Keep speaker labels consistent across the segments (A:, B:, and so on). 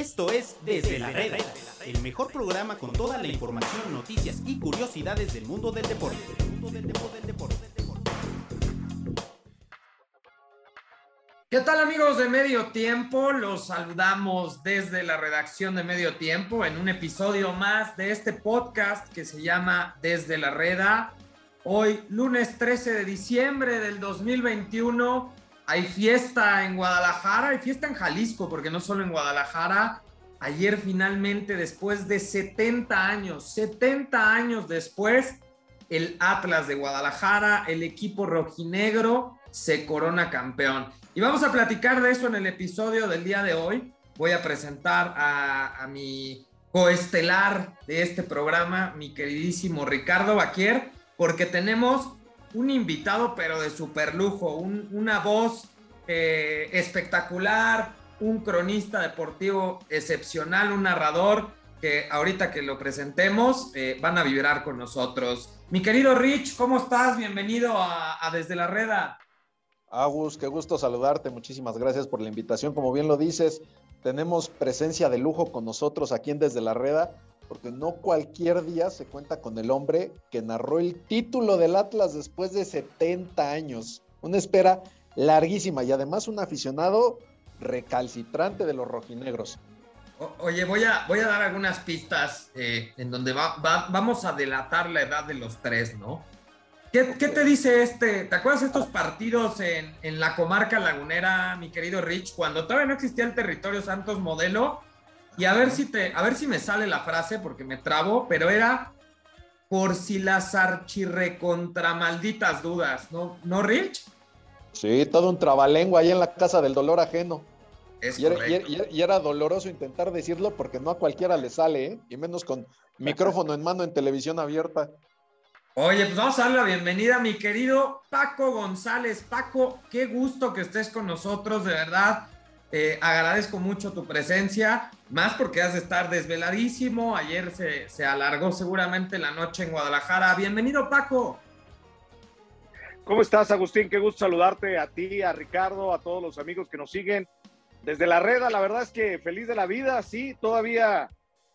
A: Esto es Desde la Reda, el mejor programa con toda la información, noticias y curiosidades del mundo del deporte.
B: ¿Qué tal amigos de Medio Tiempo? Los saludamos desde la redacción de Medio Tiempo en un episodio más de este podcast que se llama Desde la Reda. Hoy, lunes 13 de diciembre del 2021, hay fiesta en Guadalajara, hay fiesta en Jalisco, porque no solo en Guadalajara. Ayer finalmente, después de 70 años, 70 años después, el Atlas de Guadalajara, el equipo rojinegro, se corona campeón. Y vamos a platicar de eso en el episodio del día de hoy. Voy a presentar a, mi coestelar de este programa, mi queridísimo Ricardo Baquier, porque tenemos un invitado, pero de super lujo, una voz eh, espectacular, un cronista deportivo excepcional, un narrador que ahorita que lo presentemos eh, van a vibrar con nosotros. Mi querido Rich, ¿cómo estás? Bienvenido a, a Desde la Reda.
C: Agus, qué gusto saludarte, muchísimas gracias por la invitación. Como bien lo dices, tenemos presencia de lujo con nosotros aquí en Desde la Reda porque no cualquier día se cuenta con el hombre que narró el título del Atlas después de 70 años. Una espera larguísima y además un aficionado recalcitrante de los rojinegros.
B: oye, voy a, voy a dar algunas pistas eh, en donde vamos a delatar la edad de los tres, ¿no? ¿Qué, te dice este? ¿Te acuerdas de estos partidos en, en la comarca lagunera, mi querido Rich, cuando todavía no existía el territorio Santos modelo? Y a ver si te, a ver si me sale la frase porque me trabo, pero era por si las archirrecontra malditas dudas, ¿no? ¿No, Rich?
C: Sí, todo un trabalengua ahí en la casa del dolor ajeno.
B: Es
C: y, era, y, era, doloroso intentar decirlo porque no a cualquiera le sale, ¿eh? y menos con micrófono en mano en televisión abierta.
B: Oye, pues vamos a darle la bienvenida a mi querido Paco González. Paco, qué gusto que estés con nosotros, de verdad. Eh, agradezco mucho tu presencia, más porque has de estar desveladísimo. Ayer se, se, alargó seguramente la noche en Guadalajara. Bienvenido, Paco.
D: ¿Cómo estás, Agustín? Qué gusto saludarte a ti, a Ricardo, a todos los amigos que nos siguen desde la reda. La verdad es que feliz de la vida, sí, todavía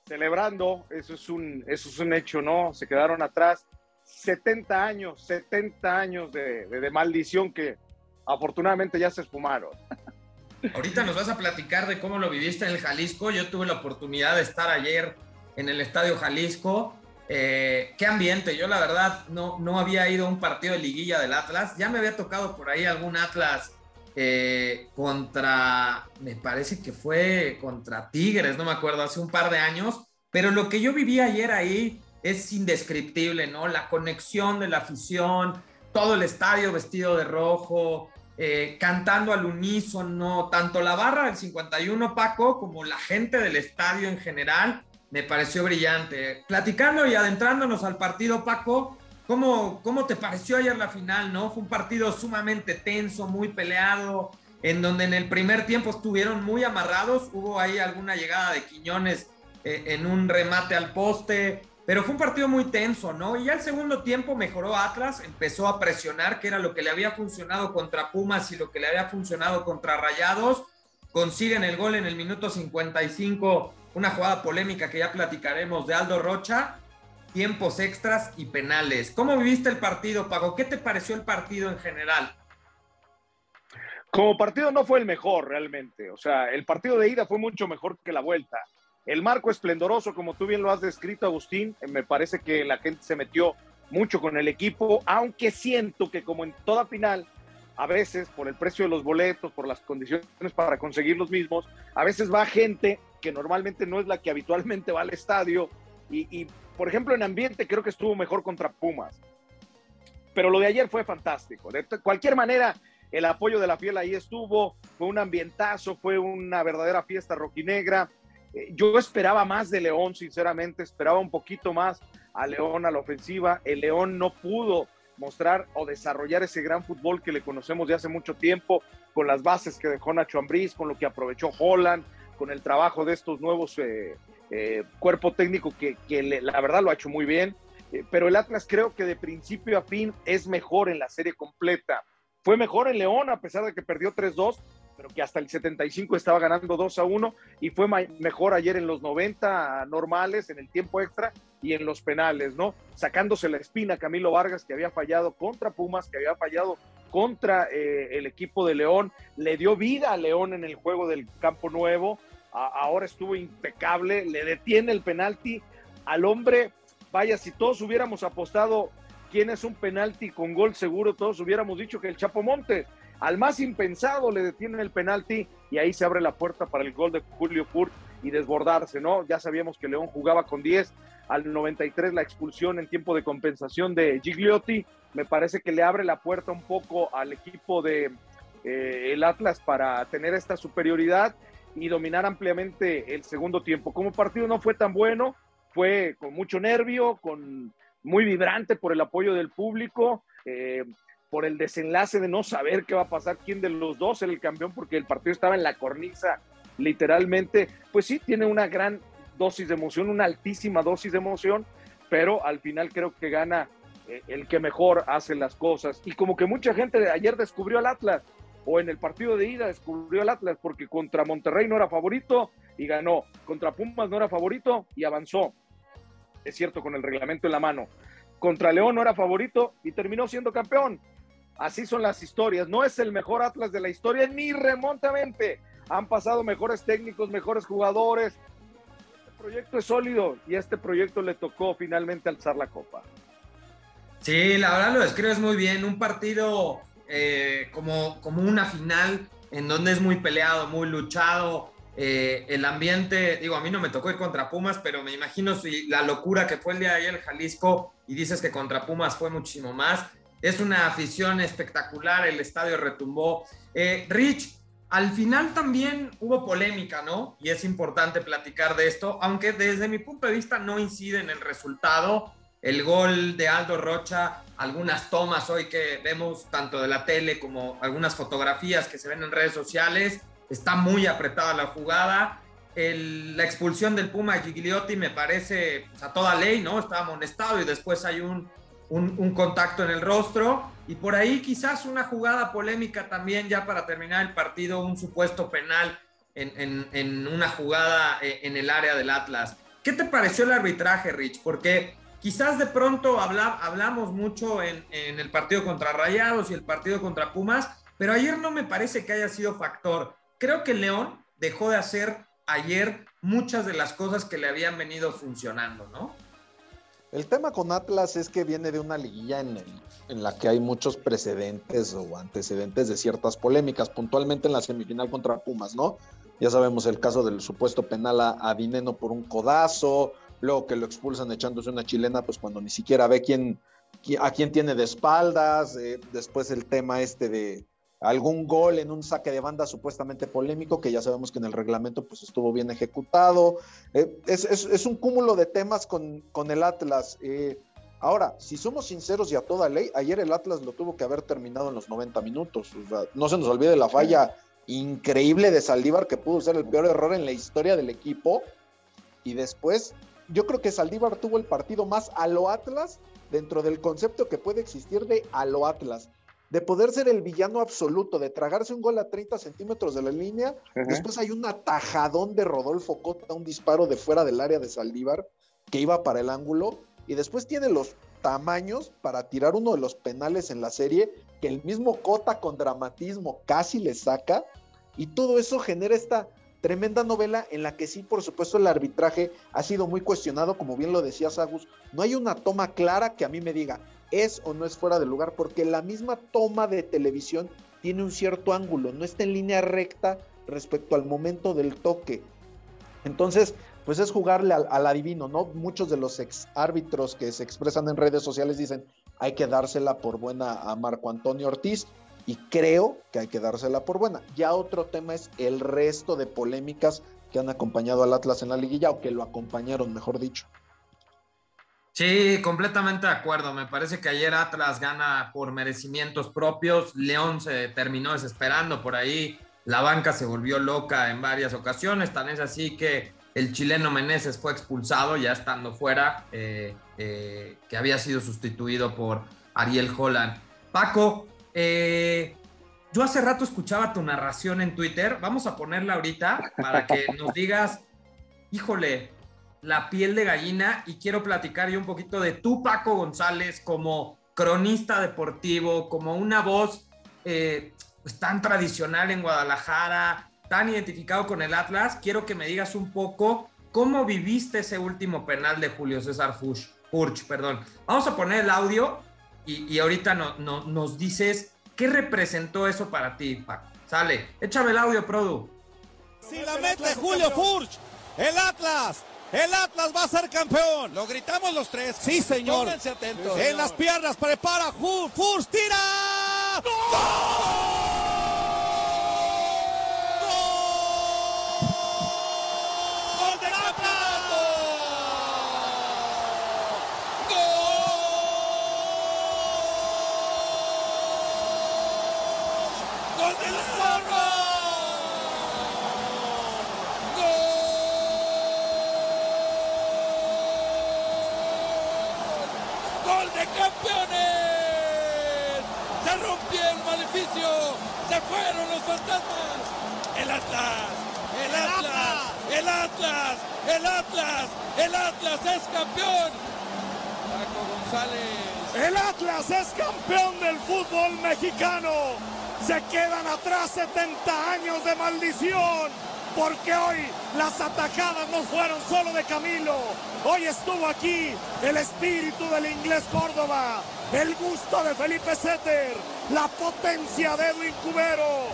D: celebrando. Eso es un, eso es un hecho, ¿no? Se quedaron atrás 70 años, 70 años de, de, de maldición que afortunadamente ya se esfumaron.
B: Ahorita nos vas a platicar de cómo lo viviste en el Jalisco. Yo tuve la oportunidad de estar ayer en el Estadio Jalisco. Eh, qué ambiente. Yo la verdad no, no había ido a un partido de liguilla del Atlas. Ya me había tocado por ahí algún Atlas eh, contra, me parece que fue contra Tigres, no me acuerdo, hace un par de años. Pero lo que yo viví ayer ahí es indescriptible, ¿no? La conexión de la afición, todo el estadio vestido de rojo, eh, cantando al unísono, tanto la barra del 51 Paco como la gente del estadio en general, me pareció brillante. Platicando y adentrándonos al partido Paco, ¿cómo, cómo te pareció ayer la final? ¿no? Fue un partido sumamente tenso, muy peleado, en donde en el primer tiempo estuvieron muy amarrados, hubo ahí alguna llegada de Quiñones eh, en un remate al poste, pero fue un partido muy tenso, ¿no? Y al segundo tiempo mejoró Atlas, empezó a presionar, que era lo que le había funcionado contra Pumas y lo que le había funcionado contra Rayados. Consiguen el gol en el minuto 55, una jugada polémica que ya platicaremos de Aldo Rocha, tiempos extras y penales. ¿Cómo viviste el partido, Pago? ¿Qué te pareció el partido en general?
D: Como partido no fue el mejor realmente, o sea, el partido de ida fue mucho mejor que la vuelta. El marco esplendoroso, como tú bien lo has descrito, Agustín, me parece que la gente se metió mucho con el equipo, aunque siento que como en toda final, a veces por el precio de los boletos, por las condiciones para conseguir los mismos, a veces va gente que normalmente no es la que habitualmente va al estadio y, por ejemplo, en ambiente creo que estuvo mejor contra Pumas. Pero lo de ayer fue fantástico. De cualquier manera, el apoyo de la fiel ahí estuvo, fue un ambientazo, fue una verdadera fiesta rojinegra yo esperaba más de León, sinceramente, esperaba un poquito más a León a la ofensiva. El León no pudo mostrar o desarrollar ese gran fútbol que le conocemos de hace mucho tiempo, con las bases que dejó Nacho Ambriz, con lo que aprovechó Holland, con el trabajo de estos nuevos eh, eh, cuerpo técnico que, la verdad lo ha hecho muy bien. Eh, pero el Atlas creo que de principio a fin es mejor en la serie completa. Fue mejor en León, a pesar de que perdió 3-2, pero que hasta el 75 estaba ganando 2 a 1 y fue mejor ayer en los 90 normales, en el tiempo extra y en los penales, ¿no? Sacándose la espina Camilo Vargas, que había fallado contra Pumas, que había fallado contra eh, el equipo de León, le dio vida a León en el juego del Campo Nuevo, ahora estuvo impecable, le detiene el penalti al hombre, vaya, si todos hubiéramos apostado quién es un penalti con gol seguro, todos hubiéramos dicho que el Chapo Montes, al más impensado le detiene el penalti y ahí se abre la puerta para el gol de Julio Furt y desbordarse, ¿no? Ya sabíamos que León jugaba con 10, al 93 la expulsión en tiempo de compensación de Gigliotti, me parece que le abre la puerta un poco al equipo de eh, el Atlas para tener esta superioridad y dominar ampliamente el segundo tiempo. Como partido no fue tan bueno, fue con mucho nervio, con muy vibrante por el apoyo del público, eh, por el desenlace de no saber qué va a pasar, quién de los dos era el campeón, porque el partido estaba en la cornisa, literalmente. Pues sí, tiene una gran dosis de emoción, una altísima dosis de emoción, pero al final creo que gana eh, el que mejor hace las cosas. Y como que mucha gente ayer descubrió al Atlas, o en el partido de ida descubrió al Atlas porque contra Monterrey no era favorito y ganó, contra Pumas no era favorito y avanzó. Es cierto, con el reglamento en la mano. Contra León no era favorito y terminó siendo campeón. Así son las historias. No es el mejor Atlas de la historia ni remontamente. Han pasado mejores técnicos, mejores jugadores. Este proyecto es sólido y este proyecto le tocó finalmente alzar la copa.
B: Sí, la verdad lo describes muy bien. Un partido eh, como, como una final en donde es muy peleado, muy luchado. Eh, el ambiente, digo, a mí no me tocó ir contra Pumas, pero me imagino si la locura que fue el día de ayer el Jalisco y dices que contra Pumas fue muchísimo más. Es una afición espectacular, el estadio retumbó. Eh, Rich, al final también hubo polémica, ¿no? Y es importante platicar de esto, aunque desde mi punto de vista no incide en el resultado el gol de Aldo Rocha, algunas tomas hoy que vemos tanto de la tele como algunas fotografías que se ven en redes sociales, está muy apretada la jugada. la expulsión del Puma Gigliotti me parece pues, a toda ley, ¿no? Estaba amonestado y después hay un, un, contacto en el rostro. Y por ahí quizás una jugada polémica también ya para terminar el partido, un supuesto penal en, en una jugada eh, en el área del Atlas. ¿Qué te pareció el arbitraje, Rich? Porque Quizás de pronto hablamos mucho en, el partido contra Rayados y el partido contra Pumas, pero ayer no me parece que haya sido factor. Creo que León dejó de hacer ayer muchas de las cosas que le habían venido funcionando, ¿no?
C: El tema con Atlas es que viene de una liguilla en, la que hay muchos precedentes o antecedentes de ciertas polémicas, puntualmente en la semifinal contra Pumas, ¿no? Ya sabemos el caso del supuesto penal a, a Dineno por un codazo, luego que lo expulsan echándose una chilena, pues cuando ni siquiera ve quién, a quién tiene de espaldas, eh, después el tema este de algún gol en un saque de banda supuestamente polémico, que ya sabemos que en el reglamento pues estuvo bien ejecutado, eh, es, un cúmulo de temas con, con el Atlas. Eh, ahora, si somos sinceros y a toda ley, ayer el Atlas lo tuvo que haber terminado en los 90 minutos, no se nos olvide la falla increíble de Saldívar, que pudo ser el peor error en la historia del equipo, y después yo creo que Saldívar tuvo el partido más a lo Atlas dentro del concepto que puede existir de a lo Atlas. De poder ser el villano absoluto, de tragarse un gol a 30 centímetros de la línea. Después hay un atajadón de Rodolfo Cota, un disparo de fuera del área de Saldívar que iba para el ángulo. Y después tiene los tamaños para tirar uno de los penales en la serie que el mismo Cota con dramatismo casi le saca. Y todo eso genera esta Tremenda novela en la que sí, por supuesto, el arbitraje ha sido muy cuestionado, como bien lo decía Sagus. No hay una toma clara que a mí me diga es o no es fuera de lugar, porque la misma toma de televisión tiene un cierto ángulo, no está en línea recta respecto al momento del toque. Entonces, pues es jugarle al, al, adivino, ¿no? Muchos de los ex árbitros que se expresan en redes sociales dicen hay que dársela por buena a Marco Antonio Ortiz y creo que hay que dársela por buena. Ya otro tema es el resto de polémicas que han acompañado al Atlas en la liguilla o que lo acompañaron, mejor dicho.
B: Sí, completamente de acuerdo. Me parece que ayer Atlas gana por merecimientos propios. León se terminó desesperando por ahí. La banca se volvió loca en varias ocasiones. Tan es así que el chileno Meneses fue expulsado ya estando fuera, eh, eh, que había sido sustituido por Ariel Holland. Paco, eh, yo hace rato escuchaba tu narración en Twitter. Vamos a ponerla ahorita para que nos digas, híjole, la piel de gallina. Y quiero platicar yo un poquito de tú, Paco González, como cronista deportivo, como una voz eh, pues, tan tradicional en Guadalajara, tan identificado con el Atlas. Quiero que me digas un poco cómo viviste ese último penal de Julio César. Furch, perdón. Vamos a poner el audio y, ahorita no, nos dices qué representó eso para ti, Paco. Sale, échame el audio, Produ.
E: Si la mete Julio Furch, el Atlas, el Atlas va a ser campeón. Lo gritamos los tres. Sí, señor. Pónganse atentos. En las piernas, prepara Furch, tira. Se fueron los fantasmas. El Atlas, el Atlas, el Atlas, el Atlas, el Atlas es campeón. Paco González. El Atlas es campeón del fútbol mexicano. Se quedan atrás 70 años de maldición porque hoy las atajadas no fueron solo de Camilo. Hoy estuvo aquí el espíritu del inglés Córdoba, el gusto de Felipe Setter, la potencia de Edwin Cubero,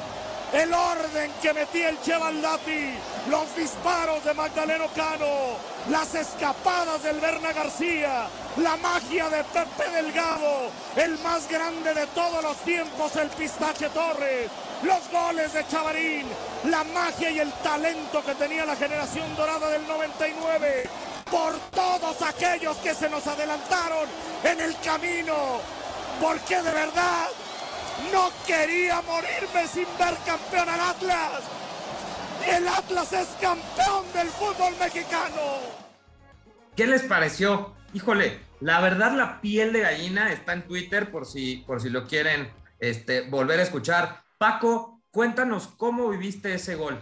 E: el orden que metía el Chevaldati, los disparos de Magdaleno Cano, las escapadas del Berna García, la magia de Pepe Delgado, el más grande de todos los tiempos, el Pistache Torres, los goles de Chavarín, la magia y el talento que tenía la generación dorada del 99, por todos aquellos que se nos adelantaron en el camino, porque de verdad no quería morirme sin ver campeón al Atlas. El Atlas es campeón del fútbol mexicano.
B: ¿Qué les pareció? Híjole, la verdad la piel de gallina está en Twitter por si, por si lo quieren este, volver a escuchar. Paco, cuéntanos cómo viviste ese gol.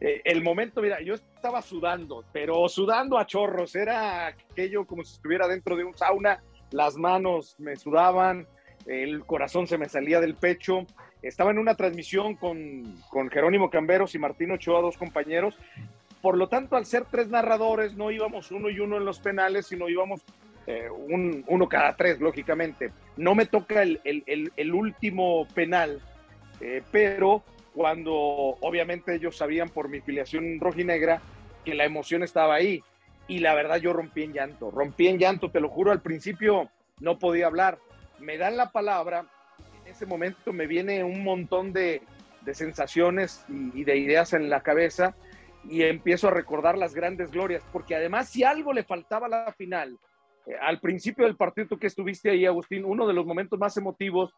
D: Eh, el momento, mira, yo estaba sudando, pero sudando a chorros, era aquello como si estuviera dentro de un sauna, las manos me sudaban, el corazón se me salía del pecho. Estaba en una transmisión con, Jerónimo Camberos y Martín Ochoa, dos compañeros. Por lo tanto, al ser tres narradores, no íbamos uno y uno en los penales, sino íbamos eh, uno cada tres, lógicamente. No me toca el, último penal, eh, pero cuando obviamente ellos sabían por mi filiación rojinegra que la emoción estaba ahí. Y la verdad yo rompí en llanto, rompí en llanto, te lo juro, al principio no podía hablar me dan la palabra, en ese momento me viene un montón de, sensaciones y, de ideas en la cabeza y empiezo a recordar las grandes glorias, porque además si algo le faltaba a la final, eh, al principio del partido que estuviste ahí, Agustín, uno de los momentos más emotivos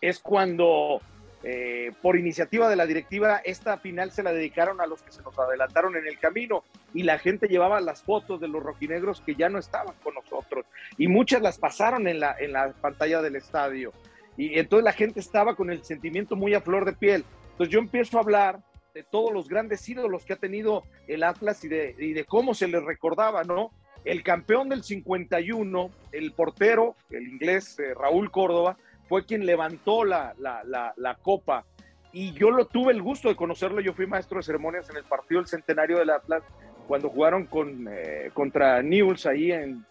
D: es cuando eh, por iniciativa de la directiva, esta final se la dedicaron a los que se nos adelantaron en el camino y la gente llevaba las fotos de los rojinegros que ya no estaban con nosotros y muchas las pasaron en la, en la pantalla del estadio. Y entonces la gente estaba con el sentimiento muy a flor de piel. Entonces yo empiezo a hablar de todos los grandes ídolos que ha tenido el Atlas y de, cómo se les recordaba, ¿no? El campeón del 51, el portero, el inglés eh, Raúl Córdoba, fue quien levantó la, la, copa. Y yo lo tuve el gusto de conocerlo. Yo fui maestro de ceremonias en el partido del centenario del Atlas cuando jugaron con, eh, contra Newell's ahí en.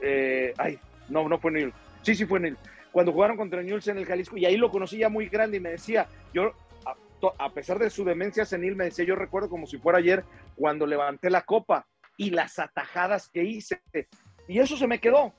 D: Eh, ay, no, no fue Newell's. Sí, sí fue Newell's. Cuando jugaron contra Newell's en el Jalisco. Y ahí lo conocí ya muy grande y me decía, yo, a, a pesar de su demencia senil, me decía, yo recuerdo como si fuera ayer cuando levanté la copa y las atajadas que hice. Y eso se me quedó.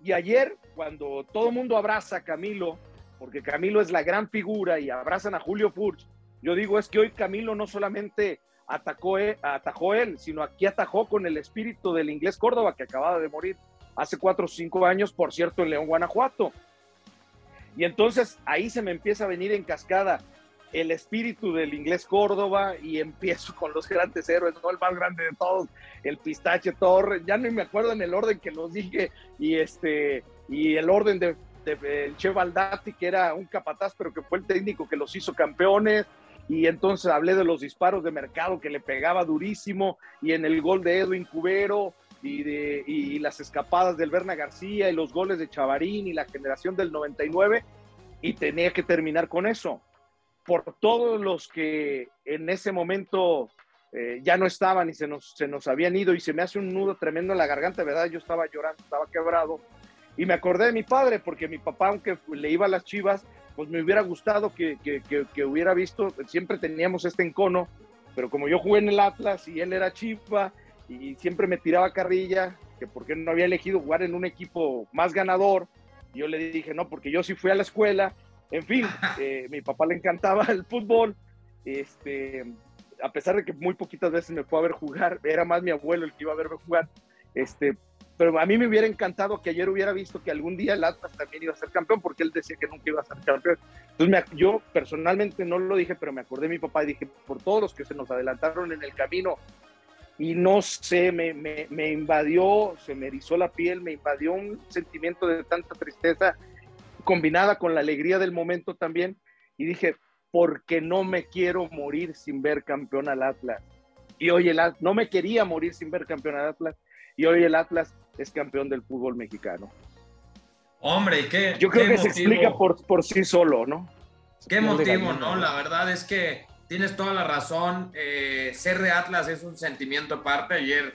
D: Y ayer, cuando todo el mundo abraza a Camilo, porque Camilo es la gran figura y abrazan a Julio Furch, yo digo es que hoy Camilo no solamente atacó, eh, atajó él, sino aquí atajó con el espíritu del inglés Córdoba, que acababa de morir hace cuatro o cinco años, por cierto, en León, Guanajuato. Y entonces ahí se me empieza a venir en cascada el espíritu del inglés Córdoba y empiezo con los grandes héroes, ¿no? El más grande de todos, el Pistache Torre, ya no me acuerdo en el orden que los dije y este y el orden de, el Che Baldati, que era un capataz, pero que fue el técnico que los hizo campeones. Y entonces hablé de los disparos de mercado que le pegaba durísimo y en el gol de Edwin Cubero y, de, y las escapadas del Berna García y los goles de Chavarín y la generación del 99 y tenía que terminar con eso. Por todos los que en ese momento eh, ya no estaban y se nos, se nos habían ido y se me hace un nudo tremendo en la garganta, ¿verdad? Yo estaba llorando, estaba quebrado. Y me acordé de mi padre, porque mi papá, aunque le iba a las chivas, pues me hubiera gustado que, que, que, hubiera visto, siempre teníamos este encono, pero como yo jugué en el Atlas y él era chiva y siempre me tiraba carrilla, que porque no había elegido jugar en un equipo más ganador, yo le dije, no, porque yo sí fui a la escuela, en fin, eh, mi papá le encantaba el fútbol, este, a pesar de que muy poquitas veces me fue a ver jugar, era más mi abuelo el que iba a verme jugar, este, pero a mí me hubiera encantado que ayer hubiera visto que algún día el Atlas también iba a ser campeón, porque él decía que nunca iba a ser campeón. Entonces yo personalmente no lo dije, pero me acordé de mi papá y dije, por todos los que se nos adelantaron en el camino, y no sé, me, me, me invadió, se me erizó la piel, me invadió un sentimiento de tanta tristeza, combinada con la alegría del momento también, y dije, porque no me quiero morir sin ver campeón al Atlas. Y hoy el Atlas, no me quería morir sin ver campeón al Atlas, y hoy el Atlas es campeón del fútbol mexicano.
B: Hombre, qué.
D: Yo creo que se explica por, por sí solo, ¿no?
B: Qué motivo, ¿no? La verdad es que tienes toda la razón. Eh, ser de Atlas es un sentimiento aparte. Ayer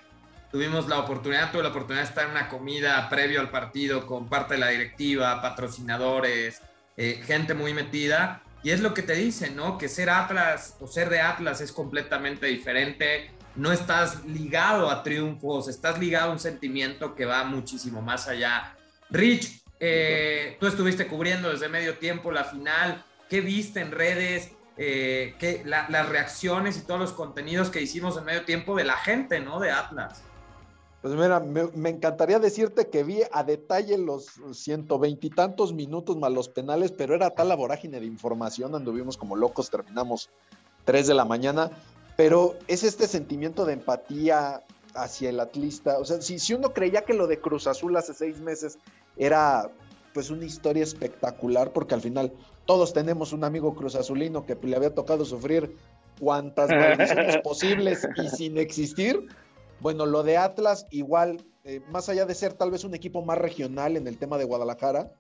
B: tuvimos la oportunidad, tuve la oportunidad de estar en una comida previo al partido con parte de la directiva, patrocinadores, eh, gente muy metida. Y es lo que te dicen, ¿no? Que ser Atlas o ser de Atlas es completamente diferente. No estás ligado a triunfos, estás ligado a un sentimiento que va muchísimo más allá. Rich, eh, tú estuviste cubriendo desde medio tiempo la final. ¿Qué viste en redes? Eh, las reacciones y todos los contenidos que hicimos en medio tiempo de la gente, ¿no? De Atlas.
C: Pues mira, me, encantaría decirte que vi a detalle los ciento veintitantos minutos más los penales, pero era tal la vorágine de información, anduvimos como locos, terminamos tres de la mañana, pero es este sentimiento de empatía hacia el atlista. O sea, si, si uno creía que lo de Cruz Azul hace seis meses era pues una historia espectacular, porque al final todos tenemos un amigo Cruz Azulino que le había tocado sufrir cuantas maldiciones posibles y sin existir bueno, lo de Atlas, igual, eh, más allá de ser tal vez un equipo más regional en el tema de Guadalajara,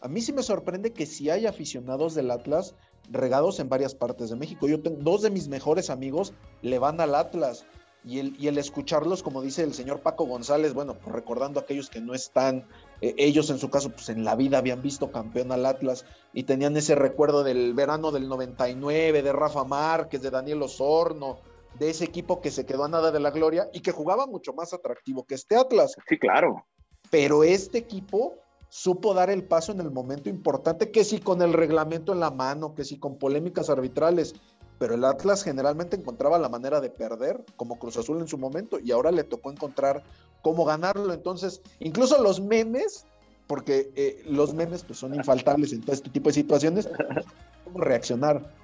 C: a mí sí me sorprende que si hay aficionados del Atlas regados en varias partes de México. Yo tengo dos de mis mejores amigos le van al Atlas y el, y el escucharlos, como dice el señor Paco González, bueno, pues recordando a aquellos que no están, eh, ellos en su caso, pues en la vida habían visto campeón al Atlas y tenían ese recuerdo del verano del 99, de Rafa Márquez, de Daniel Osorno, de ese equipo que se quedó a nada de la gloria y que jugaba mucho más atractivo que este Atlas.
D: Sí, claro.
C: Pero este equipo supo dar el paso en el momento importante, que sí con el reglamento en la mano, que sí con polémicas arbitrales, pero el Atlas generalmente encontraba la manera de perder, como Cruz Azul en su momento, y ahora le tocó encontrar cómo ganarlo. Entonces, incluso los memes, porque eh, los memes pues, son infaltables en todo este tipo de situaciones, cómo reaccionar.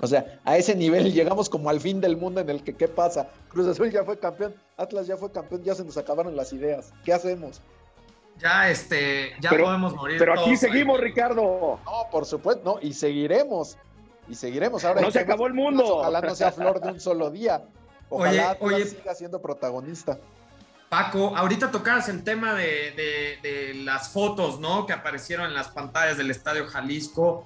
C: O sea, a ese nivel llegamos como al fin del mundo en el que, ¿qué pasa? Cruz Azul ya fue campeón, Atlas ya fue campeón, ya se nos acabaron las ideas. ¿Qué hacemos?
B: Ya, este, ya podemos morir.
D: Pero aquí seguimos, Ricardo.
C: No, por supuesto, no, y seguiremos. Y seguiremos. Ahora
D: no se acabó el mundo.
C: Ojalá no sea flor de un solo día. Ojalá Atlas siga siendo protagonista.
B: Paco, ahorita tocabas el tema de, de, las fotos, ¿no? Que aparecieron en las pantallas del Estadio Jalisco.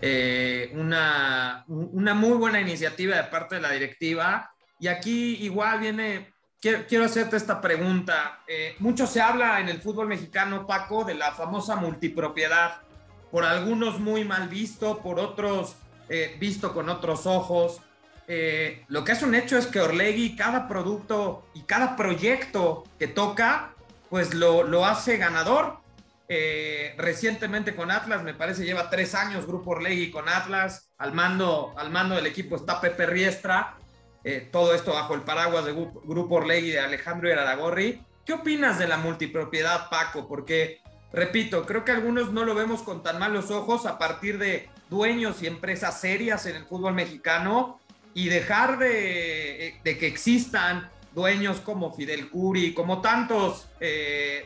B: Eh, una, una, muy buena iniciativa de parte de la directiva. Y aquí igual viene, quiero, hacerte esta pregunta. Eh, mucho se habla en el fútbol mexicano, Paco, de la famosa multipropiedad. Por algunos muy mal visto, por otros eh, visto con otros ojos. lo que es un hecho es que Orlegui, cada producto y cada proyecto que toca, pues lo, lo hace ganador eh, recientemente con Atlas, me parece lleva tres años Grupo Orlegui con Atlas, al mando, al mando del equipo está Pepe Riestra, eh, todo esto bajo el paraguas de Grupo Orlegui de Alejandro Iraragorri. ¿Qué opinas de la multipropiedad, Paco? Porque, repito, creo que algunos no lo vemos con tan malos ojos a partir de dueños y empresas serias en el fútbol mexicano y dejar de, eh, que existan dueños como Fidel Curi, como tantos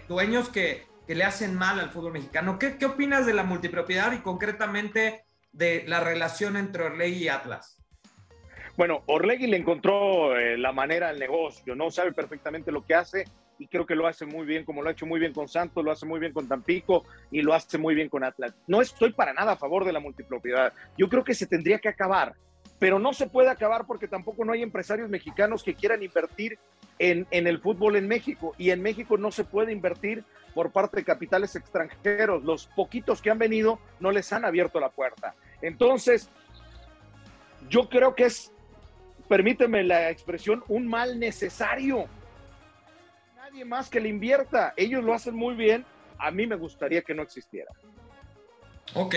B: dueños que que le hacen mal al fútbol mexicano. ¿Qué, opinas de la multipropiedad y concretamente de la relación entre Orlegui y Atlas?
D: Bueno, Orlegui le encontró eh, la manera al negocio, ¿no? Sabe perfectamente lo que hace y creo que lo hace muy bien, como lo ha hecho muy bien con Santos, lo hace muy bien con Tampico y lo hace muy bien con Atlas. No estoy para nada a favor de la multipropiedad. Yo creo que se tendría que acabar, pero no se puede acabar porque tampoco no hay empresarios mexicanos que quieran invertir en, en el fútbol en México y en México no se puede invertir por parte de capitales extranjeros. Los poquitos que han venido no les han abierto la puerta. Entonces, yo creo que es, permíteme la expresión, un mal necesario nadie más que le invierta. Ellos lo hacen muy bien. A mí me gustaría que no existiera.
B: Ok,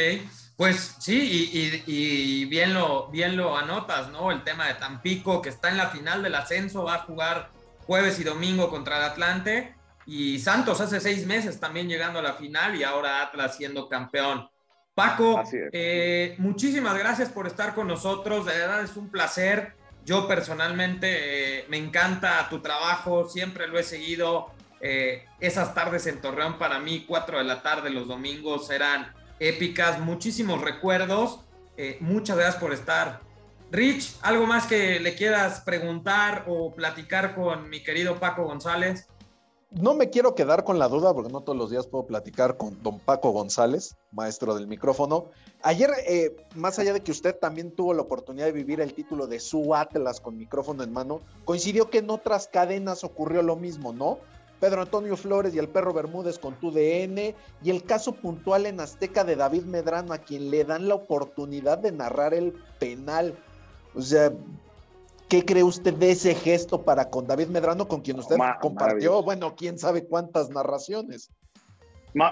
B: pues sí, y, bien, lo, bien lo anotas, ¿no? El tema de Tampico, que está en la final del ascenso, va a jugar jueves y domingo contra el Atlante. Y Santos hace seis meses también llegando a la final y ahora Atlas siendo campeón. Paco, eh, muchísimas gracias por estar con nosotros, de verdad es un placer. Yo personalmente eh, me encanta tu trabajo, siempre lo he seguido. Eh, esas tardes en Torreón para mí, 4 de la tarde los domingos, eran épicas, muchísimos recuerdos. Muchas gracias por estar. Rich, ¿algo más que le quieras preguntar o platicar con mi querido Paco González?
C: no me quiero quedar con la duda, porque no todos los días puedo platicar con don Paco González, maestro del micrófono. Ayer, eh, más allá de que usted también tuvo la oportunidad de vivir el título de su Atlas con micrófono en mano, coincidió que en otras cadenas ocurrió lo mismo, ¿no? Pedro Antonio Flores y el perro Bermúdez con tu DN, y el caso puntual en Azteca de David Medrano, a quien le dan la oportunidad de narrar el penal. O sea, ¿Qué cree usted de ese gesto para con David Medrano, con quien usted compartió, bueno, quién sabe cuántas narraciones?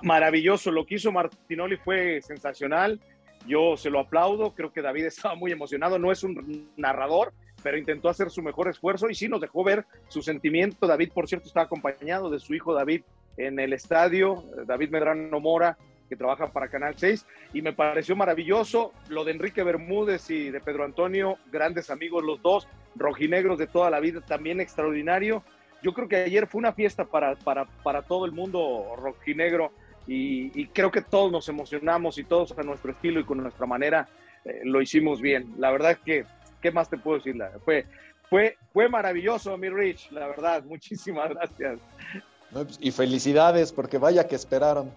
D: maravilloso, lo que hizo Martinoli fue sensacional, yo se lo aplaudo, creo que David estaba muy emocionado, no es un narrador, pero intentó hacer su mejor esfuerzo y sí nos dejó ver su sentimiento. David, por cierto, está acompañado de su hijo David en el estadio, David Medrano Mora, que trabaja para Canal 6, y me pareció maravilloso lo de Enrique Bermúdez y de Pedro Antonio, grandes amigos los dos, rojinegros de toda la vida, también extraordinario. Yo creo que ayer fue una fiesta para, para, para todo el mundo rojinegro y, creo que todos nos emocionamos y todos a nuestro estilo y con nuestra manera eh, lo hicimos bien. La verdad que, ¿qué más te puedo decir? Fue, fue, fue maravilloso, mi Rich, la verdad. Muchísimas gracias.
C: Pues, y felicidades, porque vaya que esperaron.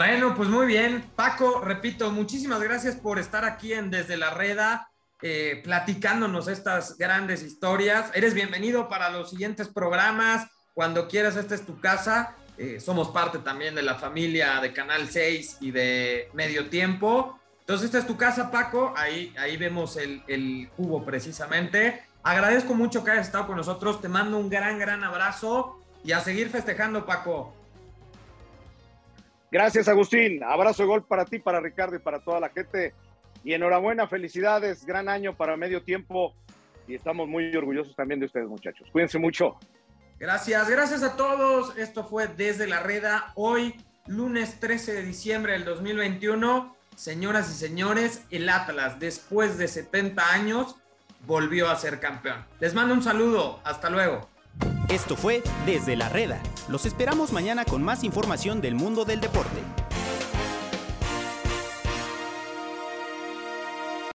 B: Bueno, pues muy bien. Paco, repito, muchísimas gracias por estar aquí en Desde la Reda, eh, platicándonos estas grandes historias. Eres bienvenido para los siguientes programas. Cuando quieras, esta es tu casa. Eh, somos parte también de la familia de Canal 6 y de Medio Tiempo. Entonces, esta es tu casa, Paco. Ahí, ahí vemos el, el cubo precisamente. Agradezco mucho que hayas estado con nosotros. Te mando un gran, gran abrazo y a seguir festejando, Paco.
D: Gracias, Agustín. Abrazo de gol para ti, para Ricardo y para toda la gente. Y enhorabuena, felicidades, gran año para medio tiempo. Y estamos muy orgullosos también de ustedes, muchachos. Cuídense mucho.
B: Gracias, gracias a todos. Esto fue desde la reda. Hoy, lunes 13 de diciembre del 2021. Señoras y señores, el Atlas, después de 70 años, volvió a ser campeón. Les mando un saludo. Hasta luego.
A: Esto fue Desde la Reda. Los esperamos mañana con más información del mundo del deporte.